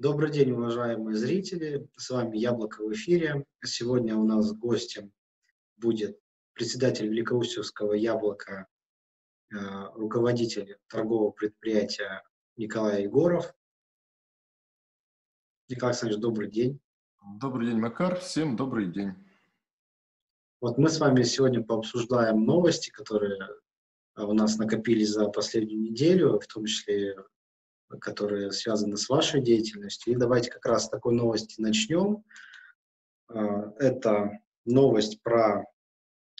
Добрый день, уважаемые зрители. С вами Яблоко в эфире. Сегодня у нас гостем будет председатель Великоустюгского Яблока, э, руководитель торгового предприятия Николай Егоров. Николай Александрович, добрый день. Добрый день, Макар. Всем добрый день. Вот мы с вами сегодня пообсуждаем новости, которые у нас накопились за последнюю неделю, в том числе которые связаны с вашей деятельностью. И давайте как раз с такой новости начнем. А, это новость про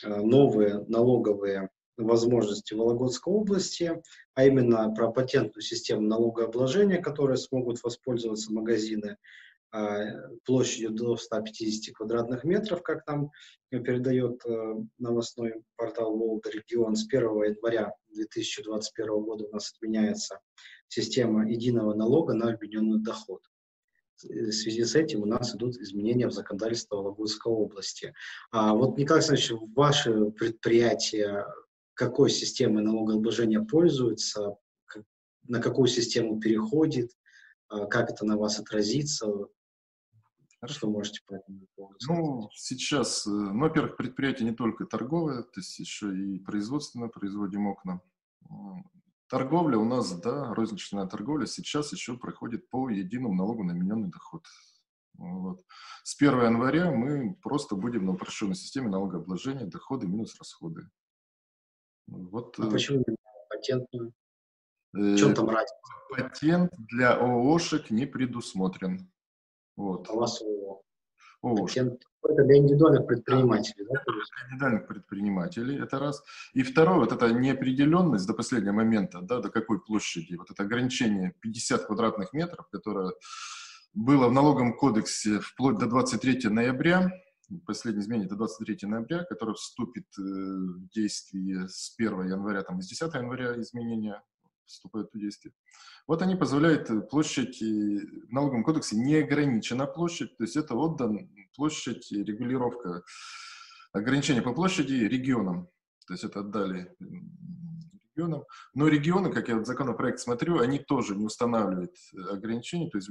а, новые налоговые возможности Вологодской области, а именно про патентную систему налогообложения, которые смогут воспользоваться магазины площадью до 150 квадратных метров, как нам передает э, новостной портал Волга регион. С 1 января 2021 года у нас отменяется система единого налога на объединенный доход. В связи с этим у нас идут изменения в законодательство Вологодской области. А вот, Николай Александрович, ваше предприятие какой системой налогообложения пользуется, на какую систему переходит, а, как это на вас отразится. Что можете по этому поводу сказать? Ну, сейчас, э, ну, во-первых, предприятие не только торговое, то есть еще и производственное, производим окна. Торговля у нас, да, розничная торговля сейчас еще проходит по единому налогу на мененный доход. Вот. С 1 января мы просто будем на упрощенной системе налогообложения доходы минус расходы. Вот, а э, почему патентную? В чем там разница? Патент для ООшек не предусмотрен. Вот. ООО. ООО. Это для индивидуальных предпринимателей, да? Для индивидуальных предпринимателей, это раз. И второе, вот эта неопределенность до последнего момента, да, до какой площади, вот это ограничение 50 квадратных метров, которое было в налоговом кодексе вплоть до 23 ноября, последнее изменение до 23 ноября, которое вступит э, в действие с 1 января, там, с 10 января изменения вступают в действие. Вот они позволяют э, площадь, в налоговом кодексе не ограничена площадь, то есть это отдан площадь, регулировка, ограничение по площади регионам, то есть это отдали регионам. Но регионы, как я в законопроект смотрю, они тоже не устанавливают э, ограничений, то есть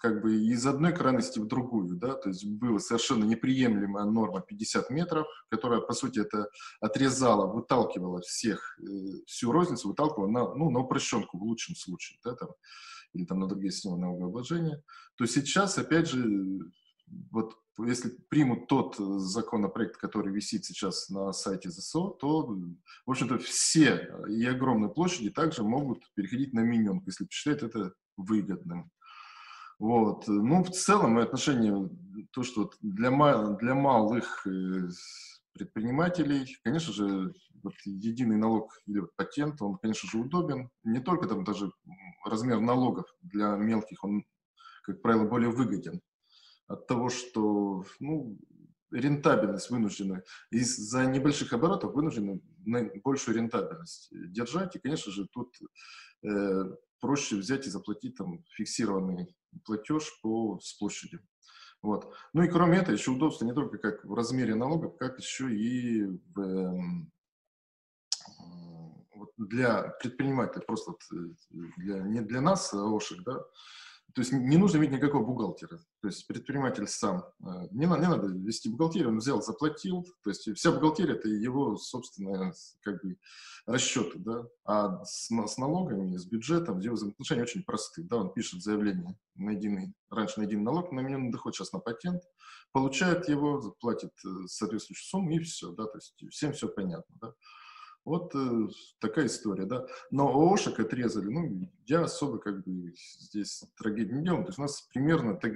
как бы из одной крайности в другую, да, то есть была совершенно неприемлемая норма 50 метров, которая, по сути, это отрезала, выталкивала всех, э, всю розницу, выталкивала на, ну, на упрощенку в лучшем случае, да, там, или там на другие системы налогообложения, то сейчас, опять же, вот если примут тот законопроект, который висит сейчас на сайте ЗСО, то, в общем-то, все и огромные площади также могут переходить на миньонку, если посчитают это выгодным. Вот. Ну, в целом, мое отношение, то, что для, для малых э, предпринимателей, конечно же, вот единый налог или патент, он, конечно же, удобен. Не только там даже размер налогов для мелких, он, как правило, более выгоден от того, что, ну, рентабельность вынуждена, из-за небольших оборотов вынуждены большую рентабельность держать. И, конечно же, тут э, проще взять и заплатить там фиксированный платеж по, с площади. Вот. Ну и кроме этого, еще удобство не только как в размере налогов, как еще и в, эм, вот для предпринимателей, просто э, для, не для нас, а ОШек, да, то есть не нужно иметь никакого бухгалтера. То есть предприниматель сам, э, не, не надо вести бухгалтерию, он взял, заплатил. То есть вся бухгалтерия – это его собственные как бы, расчеты. Да? А с, с налогами, с бюджетом его взаимоотношения очень просты. Да? Он пишет заявление на единый, раньше на единый налог, на минимальный доход, сейчас на патент, получает его, платит э, соответствующую сумму и все. Да? То есть всем все понятно. Да? Вот э, такая история, да. Но ООшек отрезали, ну, я особо как бы здесь трагедии не делаю. То есть у нас примерно так,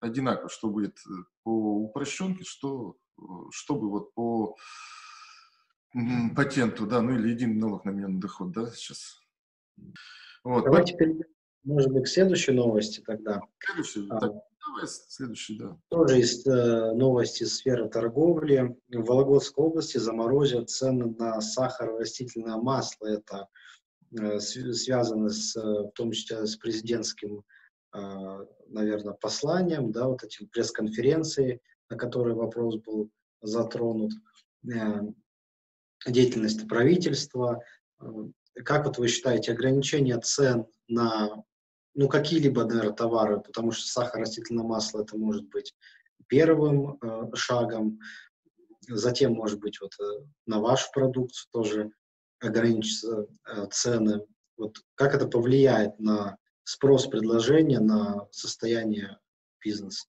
одинаково, что будет э, по упрощенке, что, э, чтобы вот по патенту, да, ну или единый налог на мененный доход, да, сейчас. Вот. Давайте перейдем, может быть, к следующей новости тогда. Следующий, а, так, Следующий, да. Тоже из э, новости сферы торговли. В Вологодской области заморозят цены на сахар и растительное масло. Это э, связано с, э, в том числе с президентским, э, наверное, посланием, да, вот этим пресс-конференцией, на которой вопрос был затронут, э, деятельность правительства. Э, как вот вы считаете, ограничение цен на ну, какие-либо, наверное, товары, потому что сахар, растительное масло, это может быть первым э, шагом, затем, может быть, вот э, на вашу продукцию тоже ограничатся э, цены. Вот как это повлияет на спрос предложения, на состояние бизнеса?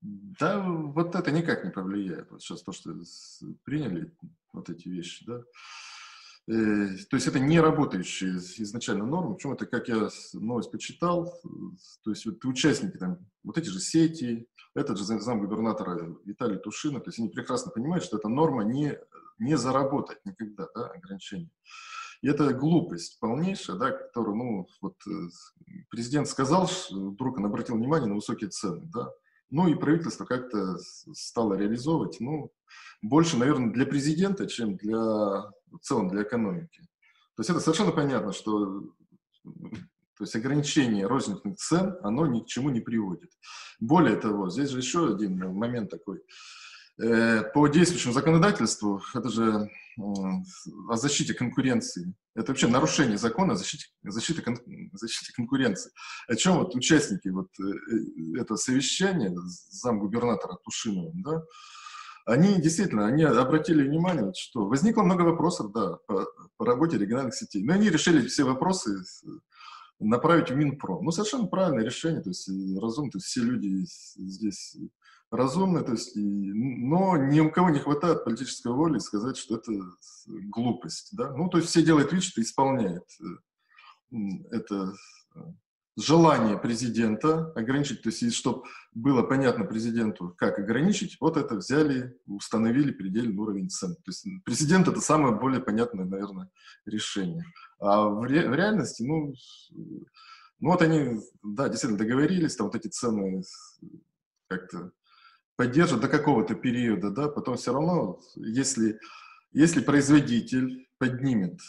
Да, вот это никак не повлияет. Вот сейчас то, что приняли вот эти вещи, да, то есть это не работающая изначально норма. Почему это, как я новость почитал, то есть вот участники там, вот эти же сети, этот же замгубернатора Виталий Тушина, то есть они прекрасно понимают, что эта норма не, не заработать никогда, да, ограничение. И это глупость полнейшая, да, которую, ну, вот э, президент сказал, вдруг он обратил внимание на высокие цены, да, ну и правительство как-то стало реализовывать, ну, больше, наверное, для президента, чем для, в целом для экономики. То есть это совершенно понятно, что то есть ограничение розничных цен, оно ни к чему не приводит. Более того, здесь же еще один момент такой. Э, по действующему законодательству, это же о защите конкуренции. Это вообще нарушение закона о защите, защите, кон, защите конкуренции. О чем вот участники вот э, э, этого совещания, замгубернатора Тушиновым, да, они действительно, они обратили внимание, что возникло много вопросов, да, по, по работе региональных сетей. Но они решили все вопросы направить в Минпром. Ну, совершенно правильное решение, то есть разумно, то есть все люди здесь разумны, то есть, и, но ни у кого не хватает политической воли сказать, что это глупость, да. Ну, то есть все делают вид, что исполняет э, это э, желание президента ограничить, то есть, чтобы было понятно президенту, как ограничить, вот это взяли, установили предельный уровень цен. То есть президент это самое более понятное, наверное, решение. А в, ре, в реальности, ну, ну, вот они, да, действительно договорились, там вот эти цены как-то поддержат до какого-то периода, да, потом все равно, если, если производитель поднимет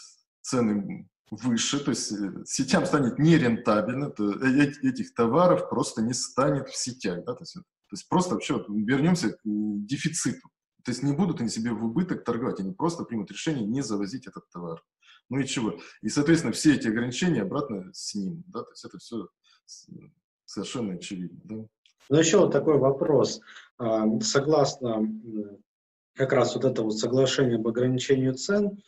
цены выше, то есть э, сетям станет нерентабельно, то этих товаров просто не станет в сетях. Да? То, есть, то есть просто вообще вернемся к дефициту. То есть не будут они себе в убыток торговать, они просто примут решение не завозить этот товар. Ну и чего? И, соответственно, все эти ограничения обратно снимут. Да? То есть это все совершенно очевидно. Да? Ну еще вот такой вопрос. А, согласно как раз вот это вот соглашение об ограничении цен,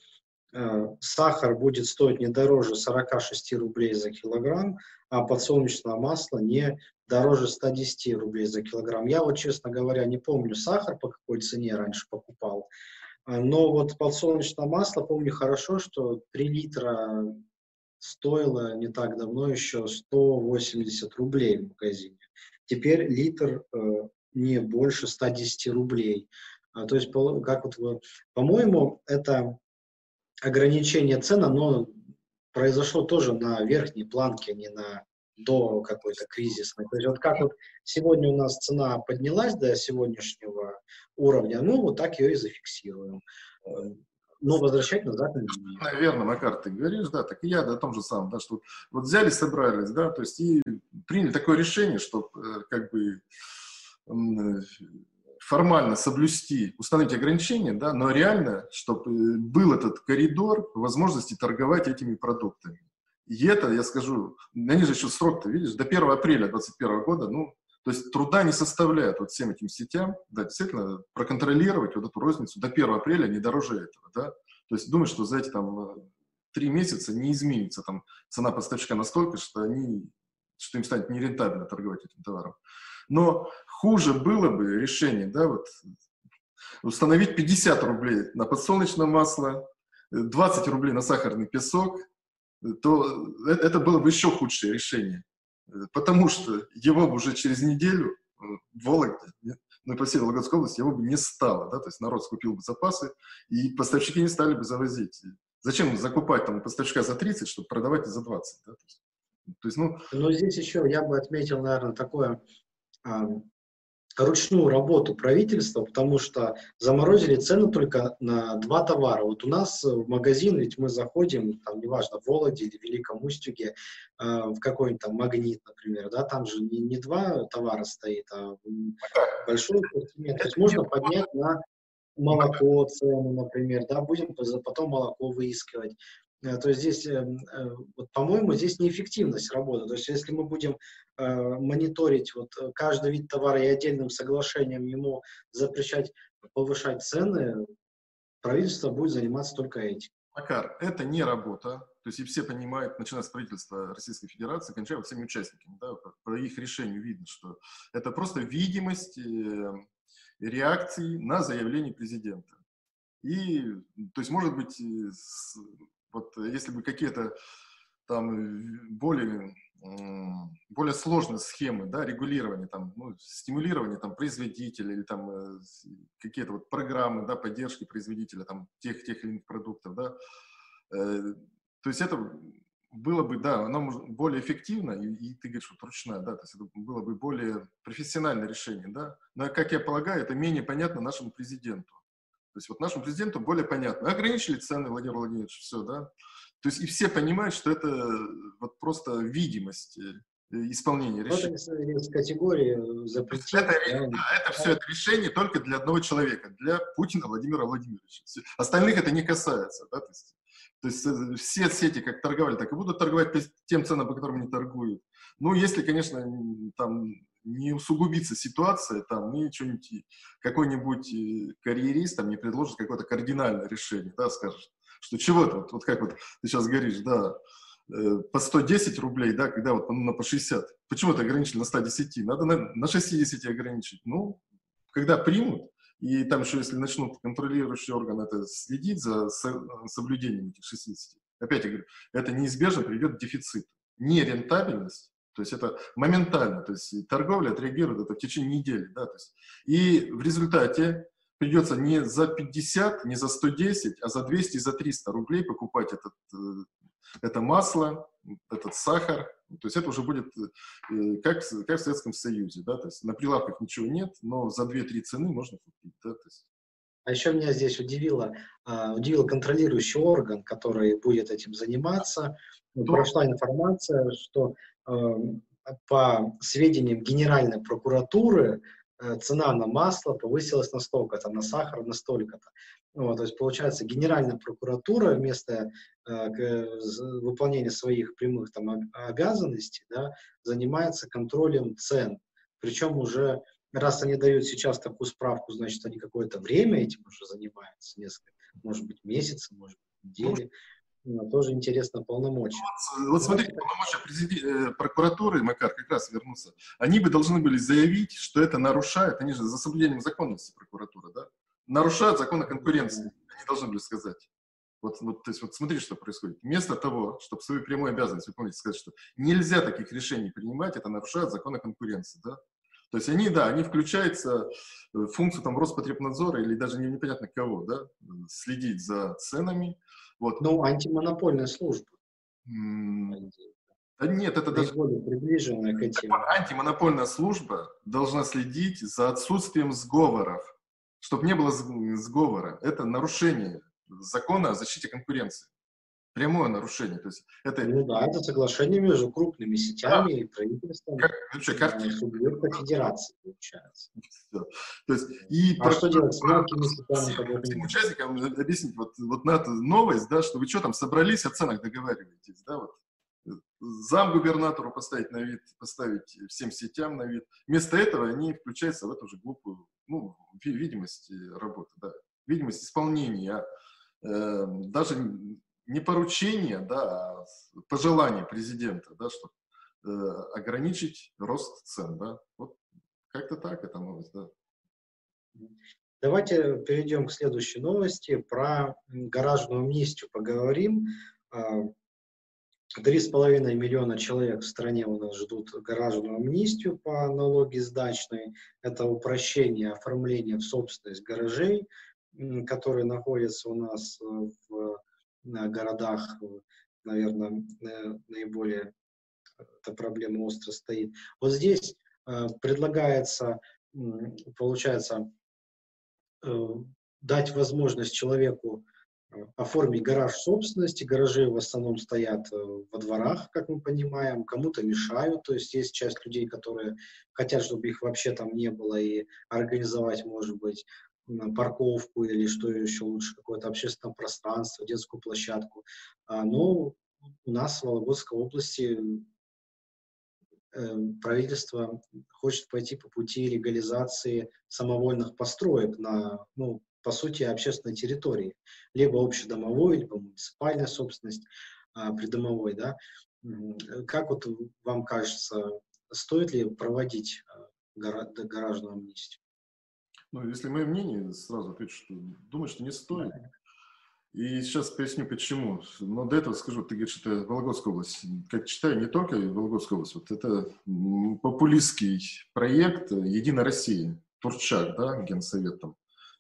сахар будет стоить не дороже 46 рублей за килограмм, а подсолнечное масло не дороже 110 рублей за килограмм. Я вот, честно говоря, не помню сахар, по какой цене раньше покупал, э, но вот подсолнечное масло помню хорошо, что 3 литра стоило не так давно еще 180 рублей в магазине. Теперь литр э, не больше 110 рублей. А, то есть, как вот, по-моему, это ограничение цен, оно произошло тоже на верхней планке, а не на до какой-то кризисной. То есть вот как вот сегодня у нас цена поднялась до сегодняшнего уровня, ну вот так ее и зафиксируем. Но возвращать назад не Наверное, Макар, ты говоришь, да, так и я да, о том же самом, да, что вот взяли, собрались, да, то есть и приняли такое решение, что э, как бы формально соблюсти, установить ограничения, да, но реально, чтобы э, был этот коридор возможности торговать этими продуктами. И это, я скажу, они же еще срок-то, видишь, до 1 апреля 2021 года, ну, то есть труда не составляет вот всем этим сетям, да, действительно, проконтролировать вот эту розницу до 1 апреля не дороже этого, да. То есть думать, что за эти там э, три месяца не изменится там цена поставщика настолько, что они, что им станет нерентабельно торговать этим товаром. Но хуже было бы решение, да, вот, установить 50 рублей на подсолнечное масло, 20 рублей на сахарный песок, то это было бы еще худшее решение. Потому что его бы уже через неделю в Вологде, ну и по всей Вологодской области, его бы не стало. Да? То есть народ скупил бы запасы, и поставщики не стали бы завозить. Зачем закупать там у поставщика за 30, чтобы продавать за 20? Да? То есть, ну... Но здесь еще я бы отметил, наверное, такое ручную работу правительства, потому что заморозили цены только на два товара. Вот у нас в магазин, ведь мы заходим, там, неважно, в Володе или в Великом Устюге, э, в какой-нибудь там магнит, например, да, там же не, не два товара стоит, а большой ассортимент. То есть можно поднять на молоко цену, например, да, будем потом молоко выискивать. То есть здесь, вот, по-моему, здесь неэффективность работы. То есть если мы будем мониторить вот каждый вид товара и отдельным соглашением ему запрещать повышать цены, правительство будет заниматься только этим. Макар, это не работа. То есть и все понимают, начиная с правительства Российской Федерации, кончая вот всеми участниками, да, по их решению видно, что это просто видимость э, реакции на заявление президента. И, то есть, может быть, вот если бы какие-то там более более сложные схемы да, регулирования, там, ну, стимулирования там, производителя или там, э, какие-то вот программы да, поддержки производителя там, тех, тех или иных продуктов. Да. Э, то есть это было бы, да, оно более эффективно, и, и ты говоришь, вот ручная, да, то есть это было бы более профессиональное решение, да, но, как я полагаю, это менее понятно нашему президенту. То есть вот нашему президенту более понятно. Ограничили цены, Владимир Владимирович, все, да, то есть и все понимают, что это вот просто видимость э, исполнения решения. Это категории запретить. Это, да, да, это все это решение только для одного человека, для Путина Владимира Владимировича. Остальных это не касается. Да? То, есть, то есть э, все сети как торговали, так и будут торговать тем ценам, по которым они торгуют. Ну, если, конечно, там не усугубится ситуация, там, и что-нибудь, какой-нибудь э, карьерист там не предложит какое-то кардинальное решение, да, скажет, что чего-то, вот, вот как вот ты сейчас говоришь, да, э, по 110 рублей, да, когда вот на по 60. Почему это ограничили на 110? Надо на, на 60 ограничить. Ну, когда примут, и там еще, если начнут контролирующий орган это следить за соблюдением этих 60, опять я говорю, это неизбежно приведет к дефициту. Нерентабельность, то есть это моментально, то есть торговля отреагирует это в течение недели, да, то есть, и в результате придется не за 50, не за 110, а за 200 и за 300 рублей покупать этот, э, это масло, этот сахар. То есть это уже будет э, как, как в Советском Союзе. Да? То есть на прилавках ничего нет, но за 2-3 цены можно купить. Да? То есть... А еще меня здесь удивило, uh, удивил контролирующий орган, который будет этим заниматься. Кто? Прошла информация, что по сведениям Генеральной прокуратуры Э, цена на масло повысилась на столько-то, на сахар на столько-то. Вот, то есть, получается, Генеральная прокуратура вместо э, выполнения своих прямых там, обязанностей да, занимается контролем цен. Причем уже, раз они дают сейчас такую справку, значит, они какое-то время этим уже занимаются, несколько, может быть, месяцы, может быть, недели. Ну, тоже интересно полномочия. Вот, вот смотрите, полномочия. Э, прокуратуры, Макар, как раз вернулся, они бы должны были заявить, что это нарушает, они же за соблюдением законности прокуратура, да, нарушают законы конкуренции, они должны были сказать. Вот, вот, то есть, вот смотрите, что происходит. Вместо того, чтобы свою прямую обязанность выполнить, сказать, что нельзя таких решений принимать, это нарушает законы конкуренции, да. То есть они, да, они включаются в функцию там Роспотребнадзора или даже не, непонятно кого, да, следить за ценами, вот. Ну, антимонопольная служба. Да нет, это даже... приближенная к этим. Антимонопольная служба должна следить за отсутствием сговоров. Чтобы не было сговора. Это нарушение закона о защите конкуренции прямое нарушение. То есть это... Ну да, это соглашение между крупными сетями да. и правительством. Как, вообще, как... Субъекта федерации, получается. Все. То есть, и а про... что делать с мелкими сетями? Всем участникам объяснить, вот, вот на эту новость, да, что вы что там, собрались, о ценах договариваетесь, да, вот зам губернатору поставить на вид, поставить всем сетям на вид. Вместо этого они включаются в эту же глупую, ну, видимость работы, да, видимость исполнения. Э, даже не поручение, да, а пожелание президента, да, чтобы э, ограничить рост цен, да. Вот как-то так это новость, да. Давайте перейдем к следующей новости. Про гаражную амнистию поговорим. А, три с половиной миллиона человек в стране у нас ждут гаражную амнистию по налоге сдачной. Это упрощение оформления в собственность гаражей, которые находятся у нас в городах, э, наверное, наиболее эта проблема остро стоит. Вот здесь э, предлагается, получается, э, дать возможность человеку оформить гараж собственности. Гаражи в основном стоят во дворах, как мы понимаем, кому-то мешают. То есть есть часть людей, которые хотят, чтобы их вообще там не было, и организовать, может быть, парковку или что еще лучше, какое-то общественное пространство, детскую площадку. А, но у нас в Вологодской области Эм, правительство хочет пойти по пути легализации самовольных построек на, ну, по сути, общественной территории, либо общедомовой, либо муниципальная собственность а, придомовой, да. Как вот вам кажется, стоит ли проводить а, гаражную амнистию? Ну, если мое мнение, сразу отвечу, что думаю, что не стоит. И сейчас поясню, почему. Но до этого скажу, ты говоришь, это Вологодская область. Как читаю, не только Вологодская область, вот это популистский проект «Единая Россия», Турчак, да, Генсовет там,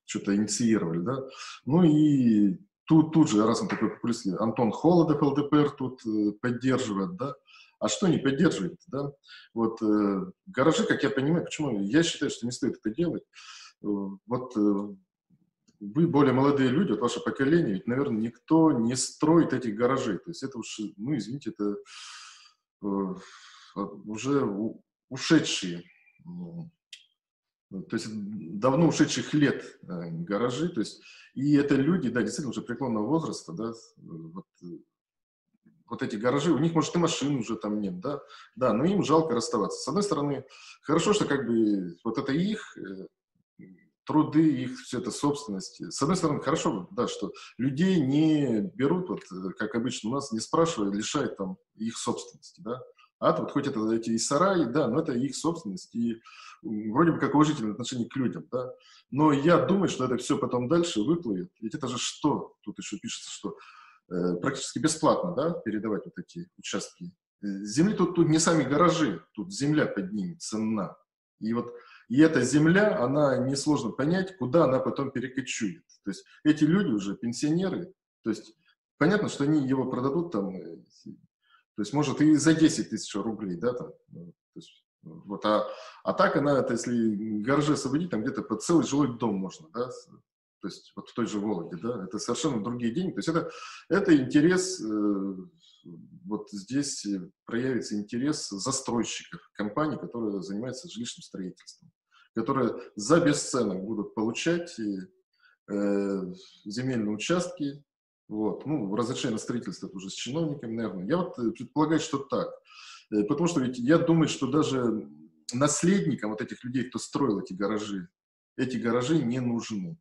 что-то инициировали, да. Ну и тут, тут же, раз он такой популистский, Антон Холодов, ЛДПР, тут э, поддерживает, да. А что не поддерживает, да? Вот э, гаражи, как я понимаю, почему я считаю, что не стоит это делать. Вот э, вы более молодые люди, вот ваше поколение, ведь, наверное, никто не строит этих гаражей. То есть это уж, ну, извините, это э, уже ушедшие, э, то есть давно ушедших лет гаражи. То есть, и это люди, да, действительно уже преклонного возраста, да, вот, вот эти гаражи, у них, может, и машин уже там нет, да, да, но им жалко расставаться. С одной стороны, хорошо, что как бы вот это их, труды, их все это собственность. С одной стороны, хорошо, да, что людей не берут, вот, как обычно у нас, не спрашивая, лишают там их собственности, да. А вот хоть это эти и сараи, да, но это их собственность, и вроде бы как уважительное отношение к людям, да. Но я думаю, что это все потом дальше выплывет. Ведь это же что? Тут еще пишется, что э, практически бесплатно, да, передавать вот эти участки. Э, земли тут, тут не сами гаражи, тут земля под ними, цена. И вот и эта земля, она несложно понять, куда она потом перекочует. То есть эти люди уже пенсионеры, то есть понятно, что они его продадут там, э, то есть может и за 10 тысяч рублей, да, там, ну, то есть, вот, а, а так она, это, если гаражи освободить, там где-то под целый жилой дом можно, да, то есть вот в той же Вологде, да, это совершенно другие деньги, то есть это, это интерес э, вот здесь проявится интерес застройщиков, компаний, которые занимаются жилищным строительством, которые за бесценок будут получать э, земельные участки, вот, ну, разрешение на строительство это уже с чиновниками, наверное. Я вот э, предполагаю, что так. Э, потому что ведь я думаю, что даже наследникам вот этих людей, кто строил эти гаражи, эти гаражи не нужны.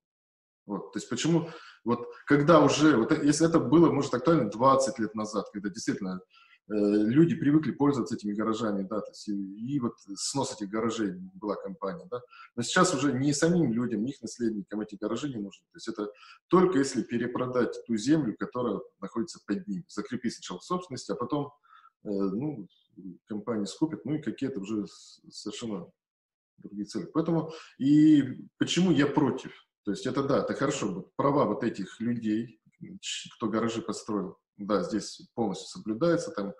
Вот, то есть почему, вот когда уже, вот если это было, может, актуально 20 лет назад, когда действительно э, люди привыкли пользоваться этими гаражами, да, то есть и, вот снос этих гаражей была компания, да, но сейчас уже не самим людям, не их наследникам эти гаражи не нужны, то есть это только если перепродать ту землю, которая находится под ним, закрепить сначала в собственности, а потом, э, ну, компания скупит, ну и какие-то уже совершенно другие цели. Поэтому и почему я против? То есть это да, это хорошо. Права вот этих людей, кто гаражи построил, да, здесь полностью соблюдается, там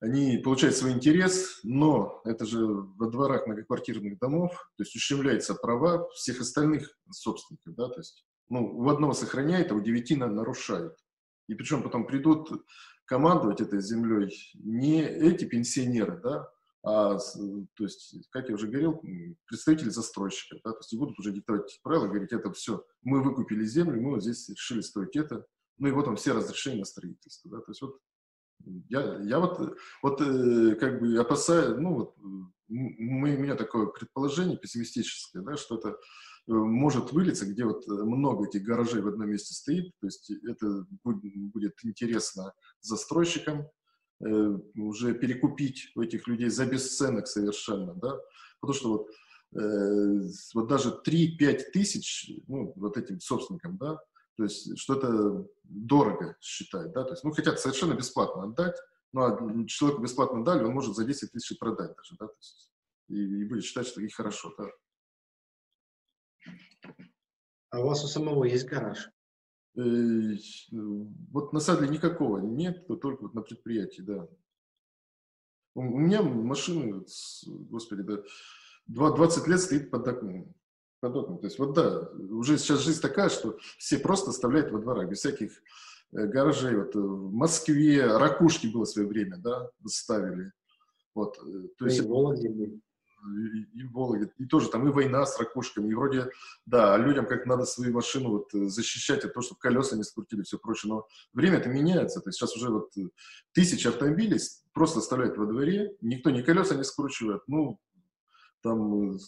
они получают свой интерес, но это же во дворах многоквартирных домов, то есть ущемляются права всех остальных собственников, да, то есть, ну, у одного сохраняет, а у девяти нарушают. И причем потом придут командовать этой землей не эти пенсионеры, да, а, то есть, как я уже говорил, представители застройщика, да, то есть и будут уже диктовать правила, говорить, это все, мы выкупили землю, мы вот здесь решили строить это, ну и вот там все разрешения на строительство, да, то есть вот я, я вот, вот э, как бы опасаюсь, ну вот, мы, у меня такое предположение пессимистическое, да, что это э, может вылиться, где вот много этих гаражей в одном месте стоит, то есть это будет, будет интересно застройщикам, Э, уже перекупить у этих людей за бесценок совершенно, да, потому что вот, э, вот даже 3-5 тысяч, ну, вот этим собственникам, да, то есть что-то дорого считать, да, то есть, ну, хотят совершенно бесплатно отдать, ну, а человеку бесплатно дали, он может за 10 тысяч продать даже, да, то есть, и, и будет считать, что и хорошо, да. А у вас у самого есть гараж? Э, вот на самом деле никакого нет, только вот на предприятии, да. У меня машина, господи, да, 20 лет стоит под окном. Под окном. То есть вот да, уже сейчас жизнь такая, что все просто оставляют во дворах, без всяких э, гаражей. Вот э, в Москве ракушки было в свое время, да, ставили. Вот, то есть, и в Вологде и, и Вологде, и тоже там и война с ракушками, и вроде, да, людям как надо свою машину вот э, защищать от того, чтобы колеса не скрутили, все прочее, но время-то меняется, то есть сейчас уже вот э, тысячи автомобилей просто оставляют во дворе, никто ни колеса не скручивает, ну, там, э,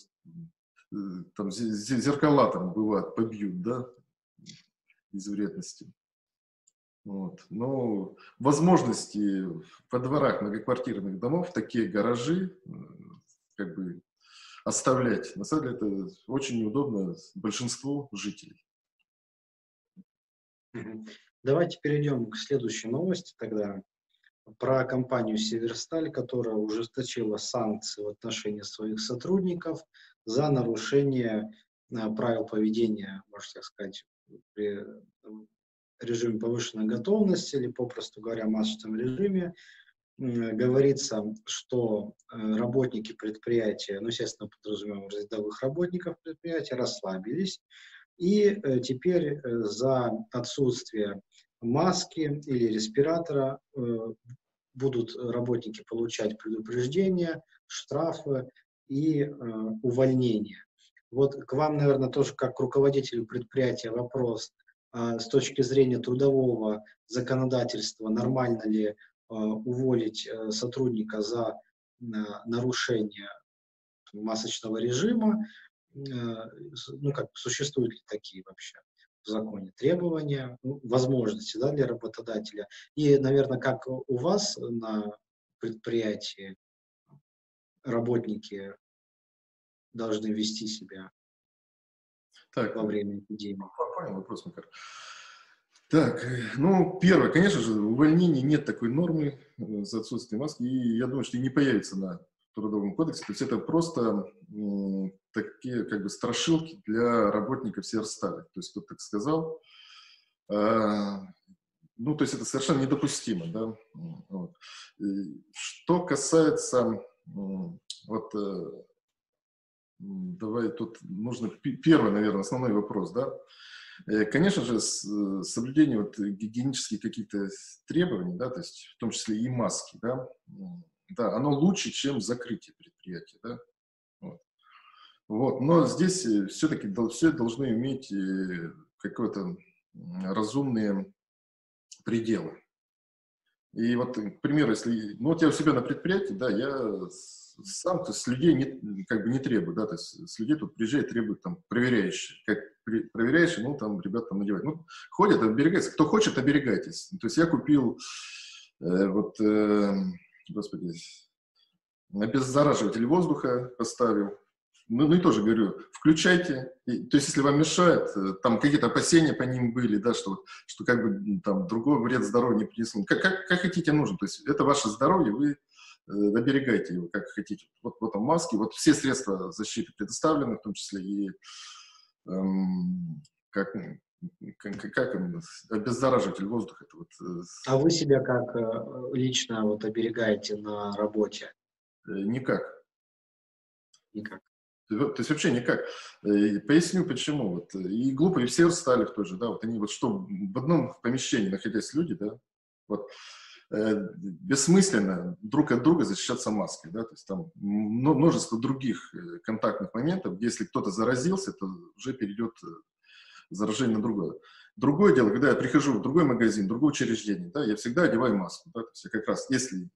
там зеркала там бывают, побьют, да, из вредности. Вот. Но возможности во дворах многоквартирных домов такие гаражи как бы оставлять, на самом деле это очень неудобно большинству жителей. Давайте перейдем к следующей новости тогда. Про компанию «Северсталь», которая ужесточила санкции в отношении своих сотрудников за нарушение э, правил поведения, можно так сказать, при режиме повышенной готовности или, попросту говоря, масочном режиме, говорится, что э, работники предприятия, ну, естественно, подразумеваем рядовых работников предприятия, расслабились, и э, теперь э, за отсутствие маски или респиратора будут работники получать предупреждения, штрафы и увольнения. Вот к вам, наверное, тоже как руководителю предприятия вопрос – а, с точки зрения трудового законодательства, нормально ли а, уволить э, сотрудника за нарушение масочного режима, э, ну, как существуют ли такие вообще в законе требования, ну, возможности да, для работодателя. И, наверное, как у вас на предприятии работники должны вести себя так, во время эпидемии. Понял вопрос, Макар. Так, ну, первое, конечно же, в увольнении нет такой нормы э, за отсутствие маски, и я думаю, что и не появится на Трудовом кодексе. То есть это просто м, такие как бы страшилки для работников Северстали. То есть кто так сказал. А, ну, то есть это совершенно недопустимо, да. Вот. Что касается вот э, давай тут нужно первый, наверное, основной вопрос, да. Э, конечно же, э, соблюдение вот гигиенических каких-то требований, да, то есть в том числе и маски, да, да, оно лучше, чем закрытие предприятия, да. Вот. вот. Но здесь все-таки все должны иметь какое-то разумные пределы. И вот, к примеру, если, ну вот я у себя на предприятии, да, я сам то с людей не, как бы не требую, да, то есть с людей тут приезжает, требует там проверяющие, как при, проверяющие, ну там ребята там надевают, ну ходят, оберегаются, кто хочет, оберегайтесь. То есть я купил э, вот, э, господи, обеззараживатель воздуха поставил, ну, ну и тоже говорю, включайте. И, то есть, если вам мешает, э, там какие-то опасения по ним были, да, что, что как бы там другой вред здоровью не принесло. Как, как, как хотите, нужно. То есть, это ваше здоровье, вы Э, оберегайте его как хотите. Вот в этом маске, вот все средства защиты предоставлены, в том числе и эм, как, как, как обеззараживатель воздуха. Это вот, э, а вы себя как э, лично вот оберегаете на работе? Никак. Никак. То есть вообще никак. Поясню почему. Вот. И глупые все стали в той же, да, вот они вот что в одном помещении находясь люди, да, вот Э, бессмысленно друг от друга защищаться маской. Да? То есть там множество других э, контактных моментов, если кто-то заразился, то уже перейдет э, заражение на другое. Другое дело, когда я прихожу в другой магазин, в другое учреждение, да, я всегда одеваю маску. Да? То есть я как раз, если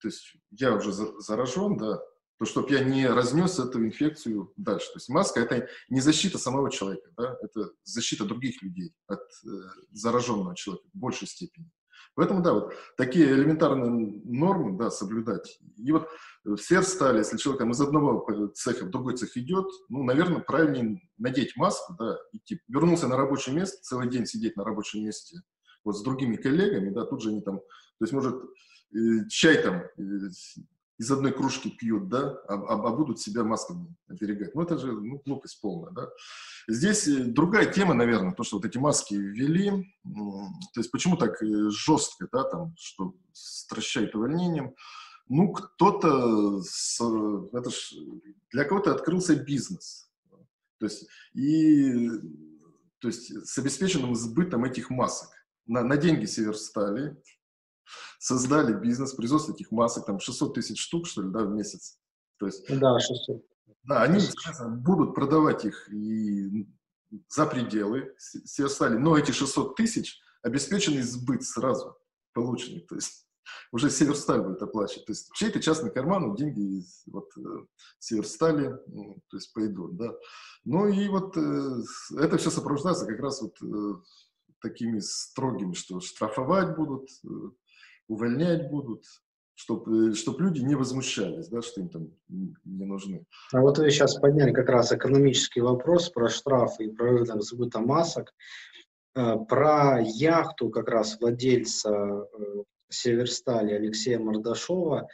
то есть я уже заражен, да, то чтобы я не разнес эту инфекцию дальше. То есть маска – это не защита самого человека, да, это защита других людей от э, зараженного человека в большей степени. Поэтому, да, вот такие элементарные нормы, да, соблюдать. И вот все стали, если человек там, из одного цеха в другой цех идет, ну, наверное, правильнее надеть маску, да, идти. Вернулся на рабочее место, целый день сидеть на рабочем месте, вот с другими коллегами, да, тут же они там, то есть, может, э, чай там э, из одной кружки пьют, да, а, а, будут себя масками оберегать. Ну, это же ну, глупость полная, да. Здесь э, другая тема, наверное, то, что вот эти маски ввели, то есть почему так э, жестко, да, там, что стращает увольнением. Ну, кто-то, это ж, для кого-то открылся бизнес. То есть, и, то есть с обеспеченным сбытом этих масок. На, на деньги Северстали, создали бизнес, производство этих масок, там 600 тысяч штук, что ли, да, в месяц То есть, да, 600. Да, они будут продавать их и за пределы Северстали, но эти 600 тысяч обеспеченный сбыт сразу полученный. То есть уже Северсталь будет оплачивать. То есть чей-то частный карман деньги из вот, э, Северстали ну, то есть пойдут. Да. Ну и вот э, это все сопровождается как раз вот э, такими строгими, что штрафовать будут, э, увольнять будут, чтобы чтоб люди не возмущались, да, что им там не нужны. А вот вы сейчас подняли как раз экономический вопрос про штрафы и про рынок сбыта масок. Э, про яхту как раз владельца э, Северстали Алексея Мордашова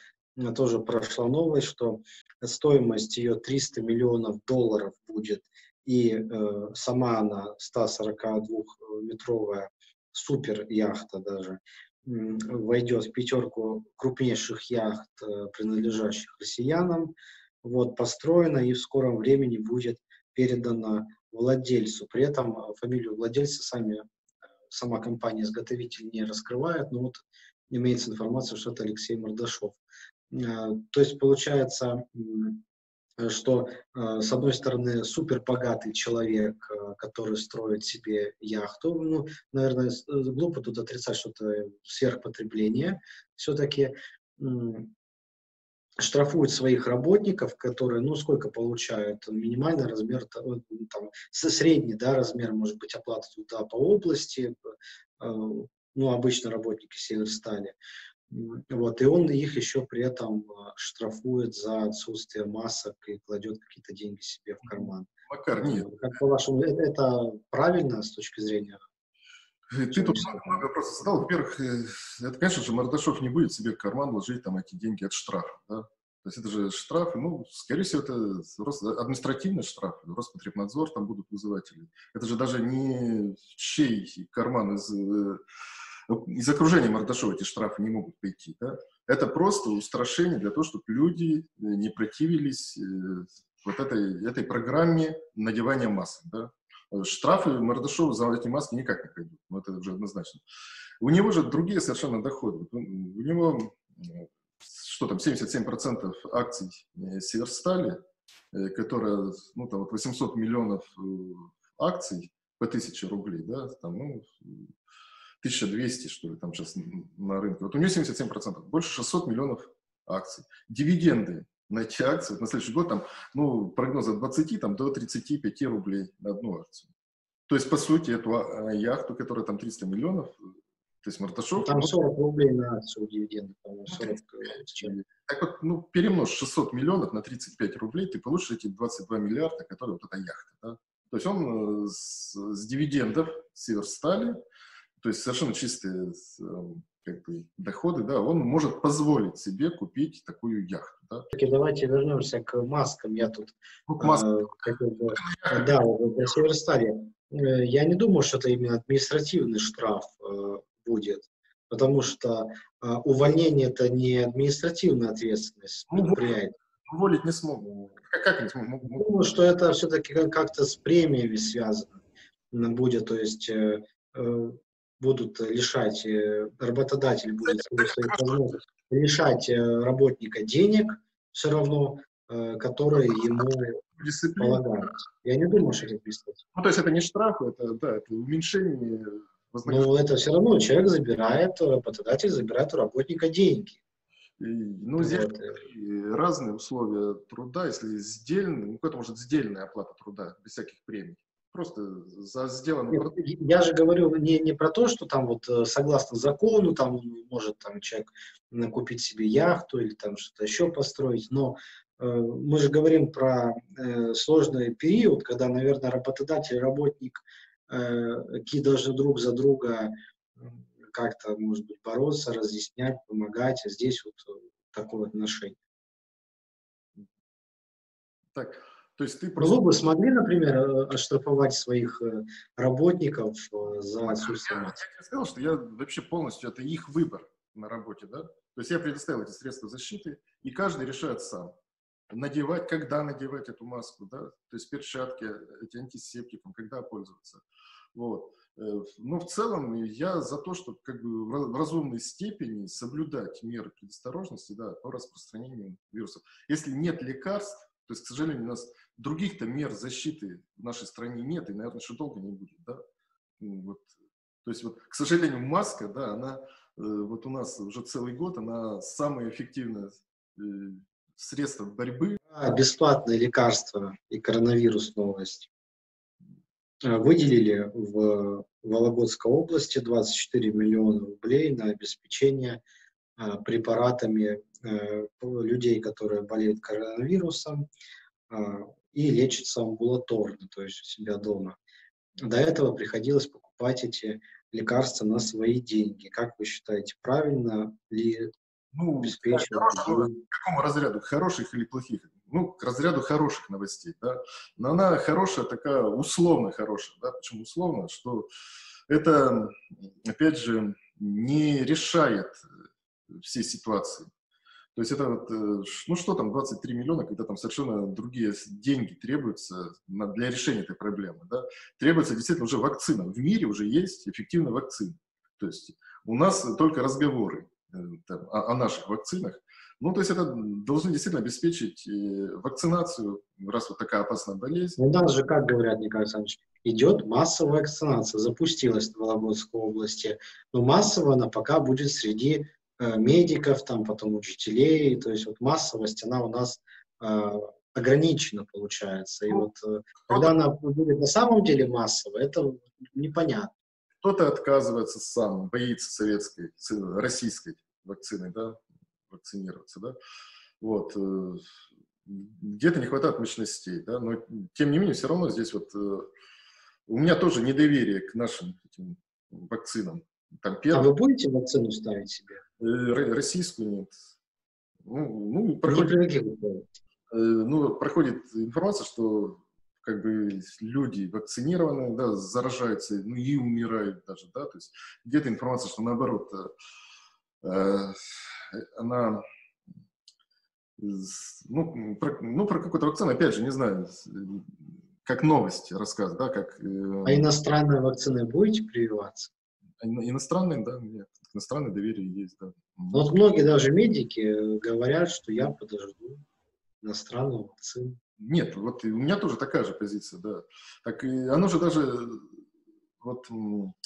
тоже прошла новость, что стоимость ее 300 миллионов долларов будет, и э, сама она 142-метровая супер яхта даже войдет в пятерку крупнейших яхт, э, принадлежащих россиянам. Вот, построена и в скором времени будет передана владельцу. При этом э, фамилию владельца сами, э, сама компания-изготовитель не раскрывает, но вот имеется информация, что это Алексей Мордашов. То есть получается, что, э, с одной стороны, супербогатый человек, э, который строит себе яхту, ну, наверное, глупо тут отрицать что-то сверхпотребление, все-таки штрафует своих работников, которые, ну, сколько получают, минимальный размер, там, средний, да, размер, может быть, оплаты туда по области, ну, обычно работники Северстали, вот, и он их еще при этом а, штрафует за отсутствие масок и кладет какие-то деньги себе в карман. Макар, нет. Как по-вашему, это, это правильно с точки зрения э, ты тут много вопросов задал. Во-первых, э, это, конечно же, Мордашов не будет себе в карман ложить там эти деньги от штрафа. Да? То есть это же штрафы, ну, скорее всего, это административный штраф, Роспотребнадзор там будут вызыватели. Это же даже не чей карман из э, ну, из окружения Мордашова эти штрафы не могут прийти. Да? Это просто устрашение для того, чтобы люди э, не противились э, вот этой, этой программе надевания масок. Да? Штрафы Мордашова за эти маски никак не пойдут. Ну, это уже однозначно. У него же другие совершенно доходы. У него, что там, 77% акций э, Северстали, которая, ну, там вот 800 миллионов акций по 1000 рублей, да, там, ну, 1200, что ли, там сейчас на рынке. Вот у нее 77%, больше 600 миллионов акций. Дивиденды на эти акции на следующий год, там, ну, прогноз от 20 там, до 35 рублей на одну акцию. То есть, по сути, эту а, яхту, которая там 300 миллионов, то есть Марташов... Там 40 рублей на акцию дивиденды, по-моему, 40 чем. Так вот, ну, перемножь 600 миллионов на 35 рублей, ты получишь эти 22 миллиарда, которые вот эта яхта, да? То есть он э, с, с дивидендов Северстали то есть совершенно чистые эм, как бы, доходы, да, он может позволить себе купить такую яхту. Да. Okay, давайте вернемся к маскам. Я тут... Ну, к маскам. Э, как да, для Северстаре. Э, я не думаю, что это именно административный штраф э, будет, потому что э, увольнение это не административная ответственность ну, предприятия. Уволить не смогу. Как, как не смогу? Думаю, что это все-таки как-то с премиями связано будет, то есть э, э будут лишать, э, работодатель будет лишать э, работника денег все равно, э, которые ему полагаются. Я не думаю, что это беспредел. Ну, то есть это не штраф, это, да, это уменьшение Но это все равно человек забирает, работодатель забирает у работника деньги. И, ну, вот. здесь разные условия труда, если сдельный, ну, это может сдельная оплата труда, без всяких премий. Просто за сделанный Нет, Я же говорю не, не про то, что там вот э, согласно закону там может там человек купить себе яхту или там что-то еще построить, но э, мы же говорим про э, сложный период, когда, наверное, работодатель и работник э, какие должны друг за друга как-то, может быть, бороться, разъяснять, помогать, а здесь вот э, такое отношение. Так, то есть ты просто... Вы бы смогли, например, э, оштрафовать своих э, работников э, за отсутствие я, я сказал, что я вообще полностью, это их выбор на работе, да? То есть я предоставил эти средства защиты, и каждый решает сам. Надевать, когда надевать эту маску, да? То есть перчатки, эти антисептиком, когда пользоваться. Вот. ну, в целом, я за то, чтобы как бы в разумной степени соблюдать меры предосторожности да, по распространению вирусов. Если нет лекарств, то есть, к сожалению, у нас других-то мер защиты в нашей стране нет, и, наверное, еще долго не будет. Да? Вот. То есть, вот, к сожалению, маска, да, она вот у нас уже целый год, она самая эффективная средство борьбы. Бесплатные лекарства и коронавирус новость. Э, выделили в Вологодской области 24 миллиона рублей на обеспечение э, препаратами э, людей, которые болеют коронавирусом и лечатся амбулаторно, то есть у себя дома. До этого приходилось покупать эти лекарства на свои деньги. Как вы считаете, правильно ли ну, обеспечивать? К какому разряду? Хороших или плохих? ну, к разряду хороших новостей, да, но она хорошая, такая условно хорошая, да, почему условно, что это, опять же, не решает все ситуации. То есть это вот, э, ну что там, 23 миллиона, когда там совершенно другие деньги требуются для решения этой проблемы, да, требуется действительно уже вакцина. В мире уже есть эффективная вакцина. То есть у нас только разговоры э, там, о, о наших вакцинах, ну, то есть это должны действительно обеспечить э, вакцинацию, раз вот такая опасная болезнь. У нас же, как говорят, Николай Александрович, идет массовая вакцинация, запустилась в Вологодской области, но массово она пока будет среди медиков, там потом учителей, то есть вот массовость, она у нас э, ограничена получается. И ну, вот э, когда она будет на самом деле массовая, это непонятно. Кто-то отказывается сам, боится советской, российской вакцины, да, вакцинироваться, да, вот, э, где-то не хватает мощностей, да, но тем не менее все равно здесь вот э, у меня тоже недоверие к нашим этим вакцинам. Там первый... А вы будете вакцину ставить себе? Э, российскую нет. Ну, ну, проходит, ну, проходит информация, что как бы люди вакцинированы, да, заражаются, ну и умирают даже, да, то есть где-то информация, что наоборот она ну, про, ну, про какую-то вакцину, опять же, не знаю, как новость рассказ, да, как... Э, а иностранные вакцины будете прививаться? Иностранные, да, нет, иностранные доверие есть, да. Вот многие даже медики говорят, что я подожду иностранную вакцину. Нет, вот у меня тоже такая же позиция, да. Так и оно же даже вот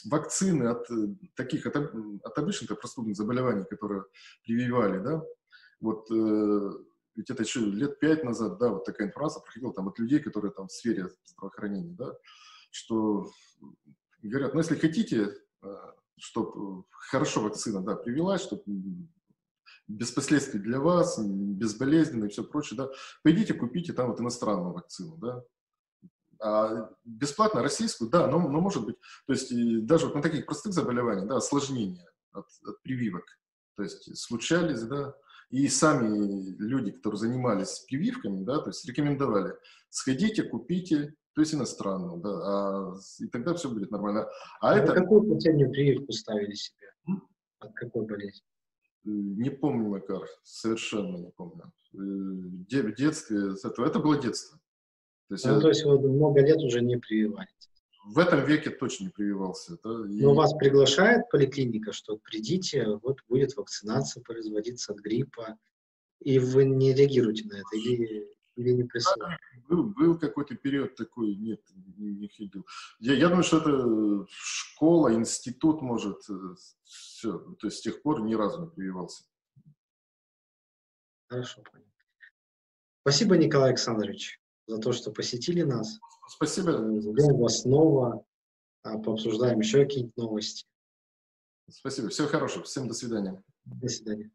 вакцины от э, таких, от, от обычных простудных заболеваний, которые прививали, да, вот э, ведь это еще лет пять назад, да, вот такая информация проходила там от людей, которые там в сфере здравоохранения, да, что говорят, ну, если хотите, э, чтобы хорошо вакцина, да, привелась, чтобы без последствий для вас, безболезненно и все прочее, да, пойдите купите там вот иностранную вакцину, да, а бесплатно российскую, да, но, но может быть, то есть даже вот на таких простых заболеваниях, да, осложнения от, от прививок, то есть случались, да, и сами люди, которые занимались прививками, да, то есть рекомендовали, сходите, купите, то есть иностранную, да, а, и тогда все будет нормально. А, а это... какую последнюю прививку ставили себе? От какой болезни? Не помню, Макар, совершенно не помню. Э, в детстве, это, это было детство. То есть, ну, я... то есть вы много лет уже не прививаетесь? В этом веке точно не прививался. Да? И... Но вас приглашает поликлиника, что придите, вот будет вакцинация производиться от гриппа, и вы не реагируете на это, или, или не присылаете? Был, был какой-то период такой, нет, не, не ходил. Я, я думаю, что это школа, институт, может, э, все. То есть с тех пор ни разу не прививался. Хорошо, понял. Спасибо, Николай Александрович за то, что посетили нас. Спасибо. Ждем вас снова, а, пообсуждаем еще какие-нибудь новости. Спасибо. Всего хорошего. Всем до свидания. До свидания.